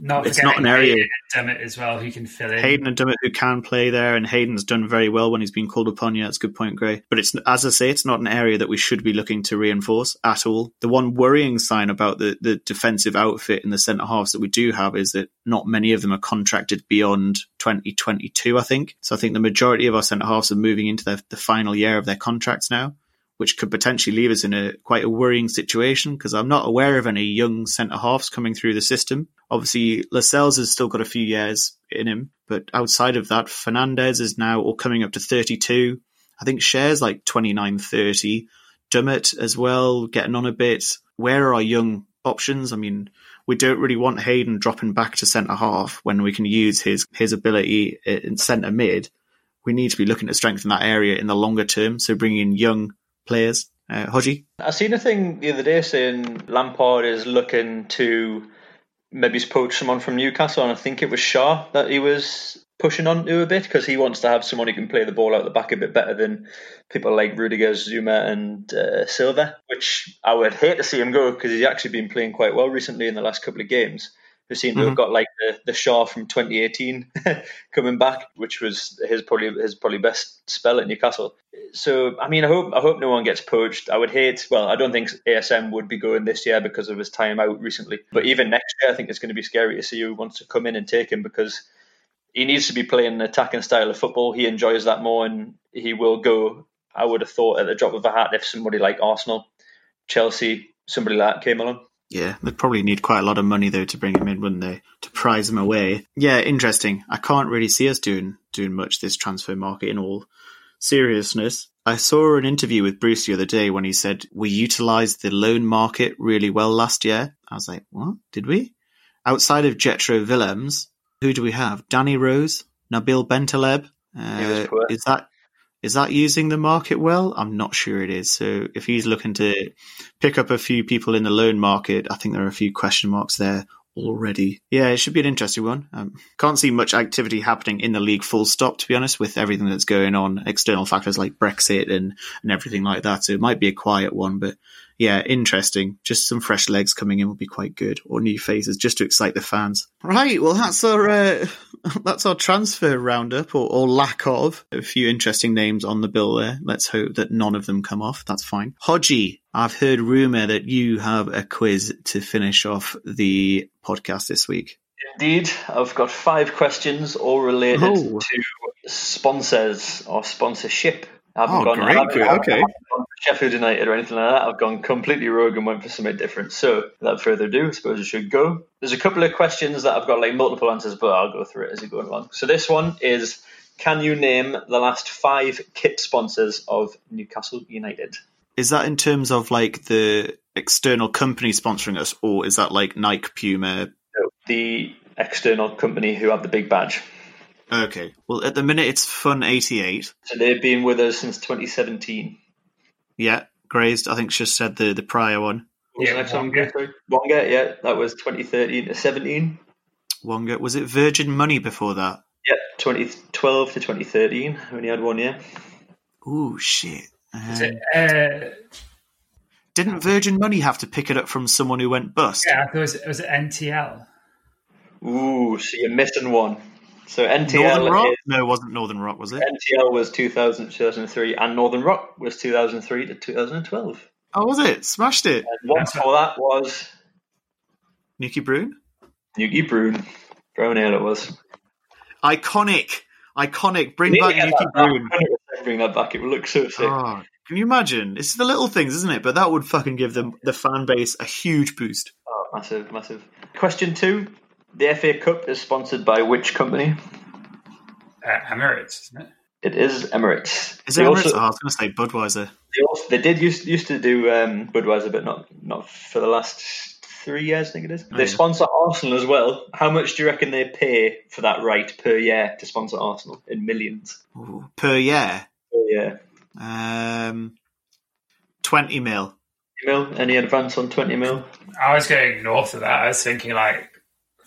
Not It's not an area- Hayden and Dummett as well, who can fill in. Hayden and Dummett who can play there, and Hayden's done very well when he's been called upon. Yeah, that's a good point, Gray. But it's as I say, it's not an area that we should be looking to reinforce at all. The one worrying sign about the the defensive outfit in the centre halves that we do have is that not many of them are contracted beyond 2022. I think so. I think the majority of our centre halves are moving into the, the final year of their contracts now. Which could potentially leave us in a quite a worrying situation because I'm not aware of any young centre halves coming through the system. Obviously, Lascelles has still got a few years in him, but outside of that, Fernandez is now or coming up to 32. I think Schär's like 29, 30. Dummett as well, getting on a bit. Where are our young options? I mean, we don't really want Hayden dropping back to centre half when we can use his his ability in centre mid. We need to be looking to strengthen that area in the longer term. So bringing in young players. Uh, Hodgie? I seen a thing the other day saying Lampard is looking to maybe poach someone from Newcastle, and I think it was Schär that he was pushing on to a bit because he wants to have someone who can play the ball out the back a bit better than people like Rudiger, Zouma, and uh, Silva. Which I would hate to see him go because he's actually been playing quite well recently in the last couple of games. Who seem to have mm-hmm. got like the, the Schär from 2018 coming back, which was his probably his probably best spell at Newcastle. So I mean, I hope I hope no one gets poached. I would hate. Well, I don't think ASM would be going this year because of his time out recently. But mm-hmm. even next year, I think it's going to be scary to see who wants to come in and take him because he needs to be playing an attacking style of football. He enjoys that more, and he will go. I would have thought at the drop of a hat if somebody like Arsenal, Chelsea, somebody like that came along. Yeah, they'd probably need quite a lot of money though to bring him in, wouldn't they? To prize him away. Yeah, interesting. I can't really see us doing doing much this transfer market in all seriousness. I saw an interview with Bruce the other day when he said we utilised the loan market really well last year. I was like, what? Did we? Outside of Jetro Willems, who do we have? Danny Rose, Nabil Bentaleb. Uh, is that is that using the market well? I'm not sure it is. So if he's looking to pick up a few people in the loan market, I think there are a few question marks there already. Yeah, it should be an interesting one. Um, can't see much activity happening in the league full stop, to be honest, with everything that's going on, external factors like Brexit and, and everything like that. So it might be a quiet one, but yeah, interesting. Just some fresh legs coming in would be quite good, or new faces, just to excite the fans. Right. Well, that's our uh, that's our transfer roundup, or, or lack of. A few interesting names on the bill there. Let's hope that none of them come off. That's fine. Hodgie, I've heard rumor that you have a quiz to finish off the podcast this week. Indeed, I've got five questions all related Oh. to sponsors or sponsorship. I haven't Oh, gone, I great, haven't- great, I haven't okay. gone for Sheffield United or anything like that. I've gone completely rogue and went for something different. So, without further ado, I suppose I should go. There's a couple of questions that I've got like multiple answers, but I'll go through it as we go along. So, this one is Can you name the last five kit sponsors of Newcastle United? Is that in terms of like the external company sponsoring us, or is that like Nike, Puma? The external company who have the big badge. Okay. Well, at the minute it's Fun eighty eight. So they've been with us since 2017. Yeah, Grazed. I think she just said the the prior one. What Yeah, the next one? Wonga. Wonga, yeah, that was 2013 to 17. Wonga. Was it Virgin Money before that? Yep, 2012 to 2013. I Only had one year. Ooh, shit. Um, it, uh, didn't Virgin Money have to pick it up from someone who went bust? yeah, I thought it was, was NTL? Ooh, so you're missing one. So NTL Northern Rock? is- No, it wasn't Northern Rock, was it? NTL was 2000 2003, and Northern Rock was 2003 to 2012. Oh, was it? Smashed it. And one before that was Newkie Brown? Nuki Brune. Brown ale it was. Iconic. Iconic. Bring back Newkie. Brown. Bring that back. It would look so sick. Oh, can you imagine? It's the little things, isn't it? But that would fucking give them the fan base a huge boost. Oh, massive, massive. Question two: The FA Cup is sponsored by which company? Uh, Emirates, isn't it? It is Emirates. Is They it Emirates? also- oh, I was going to say Budweiser. They, also, they did used used to do um, Budweiser, but not not for the last three years. I think it is. Oh, they yeah. sponsor Arsenal as well. How much do you reckon they pay for that right per year to sponsor Arsenal in millions? Ooh, per year. Per year. Um, 20 mil. Mil? Any advance on twenty mil? I was going north of that. I was thinking like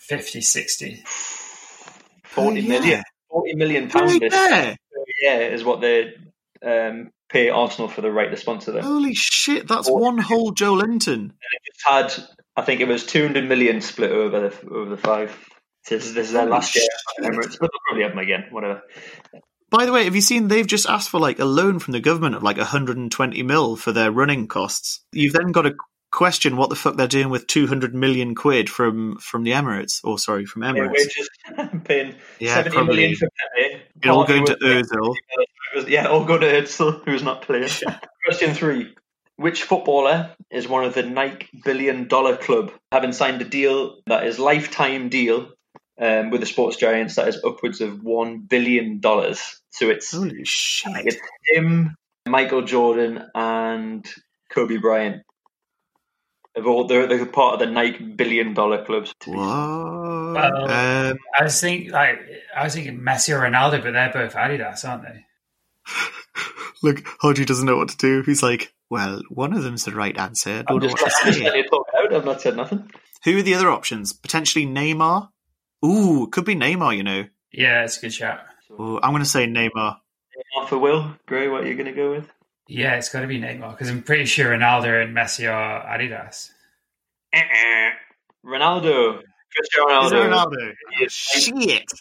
50, 60. Forty Per million. year. Forty million pounds year. per is what they um, pay Arsenal for the right to sponsor them. Holy shit, that's one whole Joelinton. just had, I think it was 200 million split over the over the five. This is, this is their Holy last year at. Emirates, but they'll probably have them again. Whatever. By the way, have you seen they've just asked for like a loan from the government of like 120 mil for their running costs? You've then got to question what the fuck they're doing with 200 million quid from from the Emirates, or sorry, from Emirates. wages paying Yeah, seventy probably. million for Pepe. It all going to Ozil. Yeah, all go to Özil, who's not playing. Question three. Which footballer is one of the Nike billion dollar club, having signed a deal that is lifetime deal um, with the sports giants that is upwards of one billion dollars? So it's Holy shit. it's him, Michael Jordan, and Kobe Bryant. Of all, they're, they're part of the Nike billion dollar clubs. What? Well- um, I was thinking like I was thinking Messi or Ronaldo, but they're both Adidas, aren't they? look, Hodgie doesn't know what to do. He's like, well, one of them's the right answer. I I'm don't know just, what to I'm just say. letting you talk out. I've not said nothing. Who are the other options? Potentially Neymar? Ooh, could be Neymar, you know. Yeah, it's a good shout. Ooh, I'm going to say Neymar. For Will Gray, what are you going to go with? Yeah, it's got to be Neymar because I'm pretty sure Ronaldo and Messi are Adidas. Ronaldo. Cristiano Is Ronaldo. Ronaldo? He is Shit.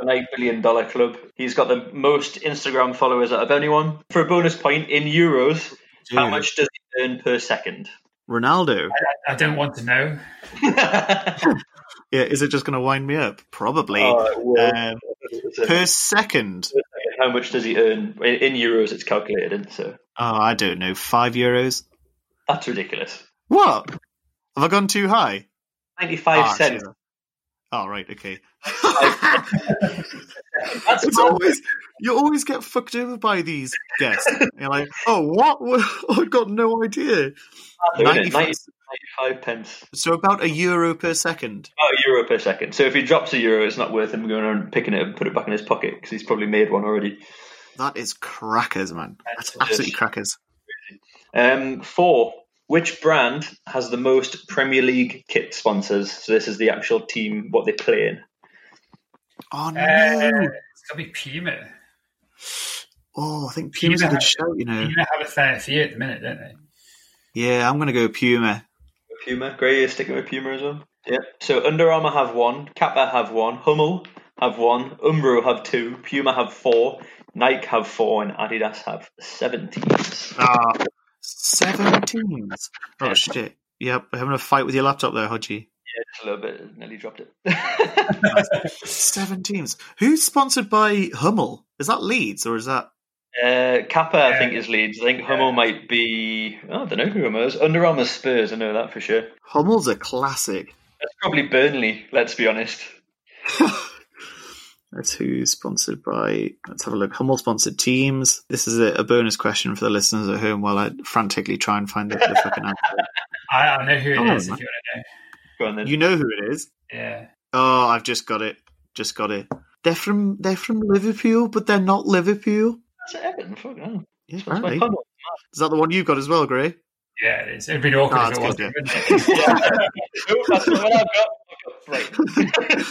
a nine billion dollar club. He's got the most Instagram followers out of anyone. For a bonus point in euros, how much does he earn per second? Ronaldo. I don't want to know. Yeah, is it just going to wind me up? Probably. Oh, it um, per second. how much does he earn in, in euros? It's calculated in, so Oh, I don't know. Five euros? that's ridiculous. What? Have I gone too high? Ninety-five Ah, cents. sure. Oh, right, okay. That's It's always you always get fucked over by these guests. You're like, oh, what? I've got no idea. mad, 95 95 pence. So about a euro per second. About a euro per second. So if he drops a euro, it's not worth him going around and picking it up and put it back in his pocket because he's probably made one already. That is crackers, man. That's It is. absolutely crackers. Um, four. Which brand has the most Premier League kit sponsors? So this is the actual team, what they play in. Oh no! Uh, it's got to be Puma. oh, I think Puma's a Puma good have- shout. You know. Puma have a fair few at the minute, don't they? Yeah, I'm gonna go Puma. Puma. Gray is sticking with Puma as well. Yeah. So Under Armour have one, Kappa have one, Hummel have one, Umbro have two, Puma have four, Nike have four, and Adidas have seventeen. Ah, seven teams. Oh shit! Yep, we're having a fight with your laptop there, Hodgie. Yeah, just a little bit. Nearly dropped it. Seven teams. Who's sponsored by Hummel? Is that Leeds or is that? Uh, Kappa, I think, is Leeds. I think Yeah. Hummel might be. Oh, I don't know who Hummel is. Under Armour Spurs, I know that for sure. Hummel's a classic. That's probably Burnley, let's be honest. That's who's sponsored by. Let's have a look. Hummel sponsored teams. This is a, a bonus question for the listeners at home while I frantically try and find the, the fucking answer. I, I know who it Oh, is man. if you want to know. Go on then. You know who it is. Yeah. Oh, I've just got it. Just got it. They're from they're from Liverpool, but they're not Liverpool. That's Everton. Fuck no. Yeah, apparently. Is that the one you've got as well, Gray? Yeah, it is. It'd been awkward Ah, if it it's wasn't. good, wouldn't that's the one I've got. I've got.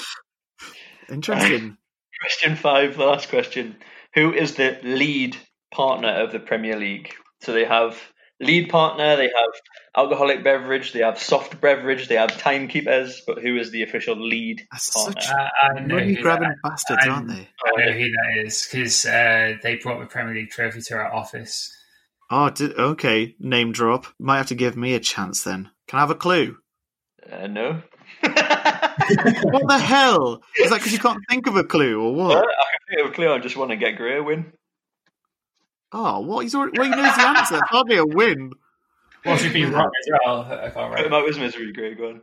Interesting. Question five, the last question. Who is the lead partner of the Premier League? So they have lead partner, they have alcoholic beverage, they have soft beverage, they have timekeepers, but who is the official lead That's partner? such I, I money grabbing that, bastards, I'm- aren't they? I know who that is because uh, they brought the Premier League trophy to our office. Oh, di- okay. Name drop. Might have to give me a chance then. Can I have a clue? Uh, no. What the hell? Is that because you can't think of a clue or Well, I what? can think of a clue. I just want to get Greer win. Oh, what? He's already. Well, he knows the answer. Hardly a win. Well, should be wrong as well. I can't Put write. him out misery, Gray. Go on.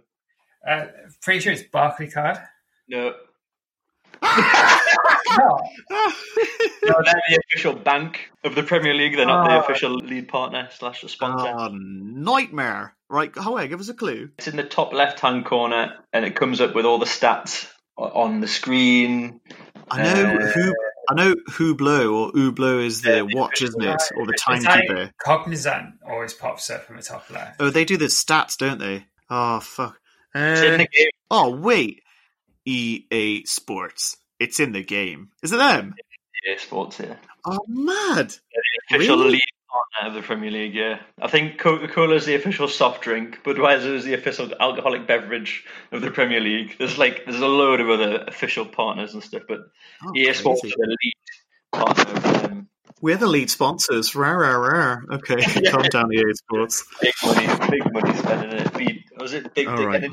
Uh, pretty sure it's Barclaycard. No. No. No, they're the official bank of the Premier League. They're not the Oh. official lead partner slash sponsor. Oh, nightmare. Right, Howe, give us a clue. It's in the top left hand corner, and it comes up with all the stats on the screen. I know Uh, who. I know Hublot or Hublot is the watch, isn't it, or the It's like timekeeper? Cognizant always pops up from the top left. Oh, they do the stats, don't they? Oh fuck. It's in Uh, the game. oh wait, EA Sports. It's in the game. Is it them? EA Sports here. Oh, mad. Official Really? lead partner of the Premier League, yeah. I think Coca Cola is the official soft drink, Budweiser is the official alcoholic beverage of the Premier League. There's like there's a load of other official partners and stuff, but Oh, EA Sports is the lead partner of um, We're the lead sponsors. Rah, rah, rah. Okay, calm down, EA Sports. big money, big money spending it. Was it Big All Dick right.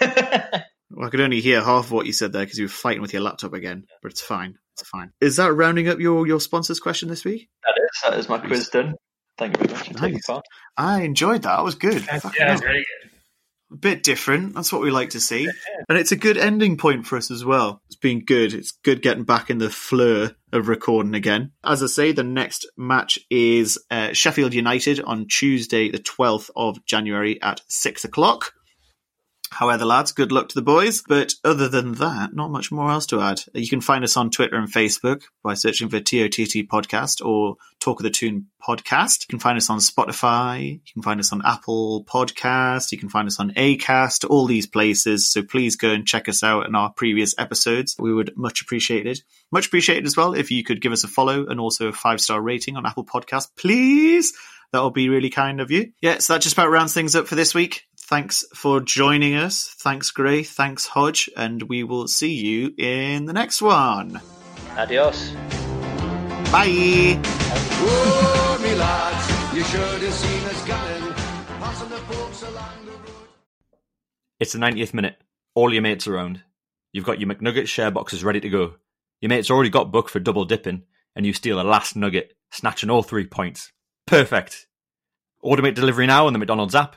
Energy? Well, I could only hear half of what you said there because you were fighting with your laptop again, but it's fine. It's fine. Is that rounding up your, your sponsors question this week? That is that is my quiz done. Thank you very much for taking Nice. part. I enjoyed that. That was good. Fucking yeah, it's hell. really good. A bit different. That's what we like to see. And it's a good ending point for us as well. It's been good. It's good getting back in the fleur of recording again. As I say, the next match is uh, Sheffield United on Tuesday, the 12th of January at 6 o'clock. However, lads, good luck to the boys. But other than that, not much more else to add. You can find us on Twitter and Facebook by searching for TOTT Podcast or Talk of the Toon Podcast. You can find us on Spotify. You can find us on Apple Podcast. You can find us on Acast, all these places. So please go and check us out in our previous episodes. We would much appreciate it. Much appreciated as well if you could give us a follow and also a five star rating on Apple Podcast, please. That'll be really kind of you. Yeah, so that just about rounds things up for this week. Thanks for joining us. Thanks, Gray. Thanks, Hodge. And we will see you in the next one. Adios. Bye. Oh, me lads, you should have seen us gunning, passing the folks along the road. It's the 90th minute. All your mates around. You've got your McNugget share boxes ready to go. Your mate's already got booked for double dipping, and you steal a last nugget, snatching all three points. Perfect. Automate delivery now on the McDonald's app.